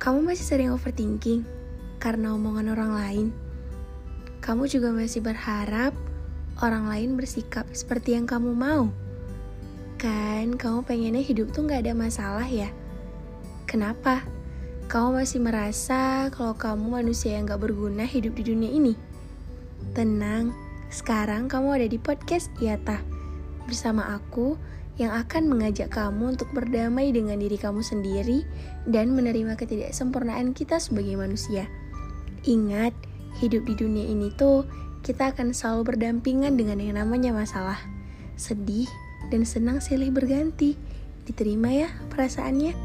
Kamu masih sering overthinking karena omongan orang lain. Kamu juga masih berharap orang lain bersikap seperti yang kamu mau. Kan kamu pengennya hidup tuh gak ada masalah ya? Kenapa? Kamu masih merasa kalau kamu manusia yang gak berguna hidup di dunia ini? Tenang, sekarang kamu ada di podcast Iata bersama aku yang akan mengajak kamu untuk berdamai dengan diri kamu sendiri dan menerima ketidaksempurnaan kita sebagai manusia. Ingat, hidup di dunia ini tuh kita akan selalu berdampingan dengan yang namanya masalah. Sedih dan senang silih berganti. Diterima ya perasaannya?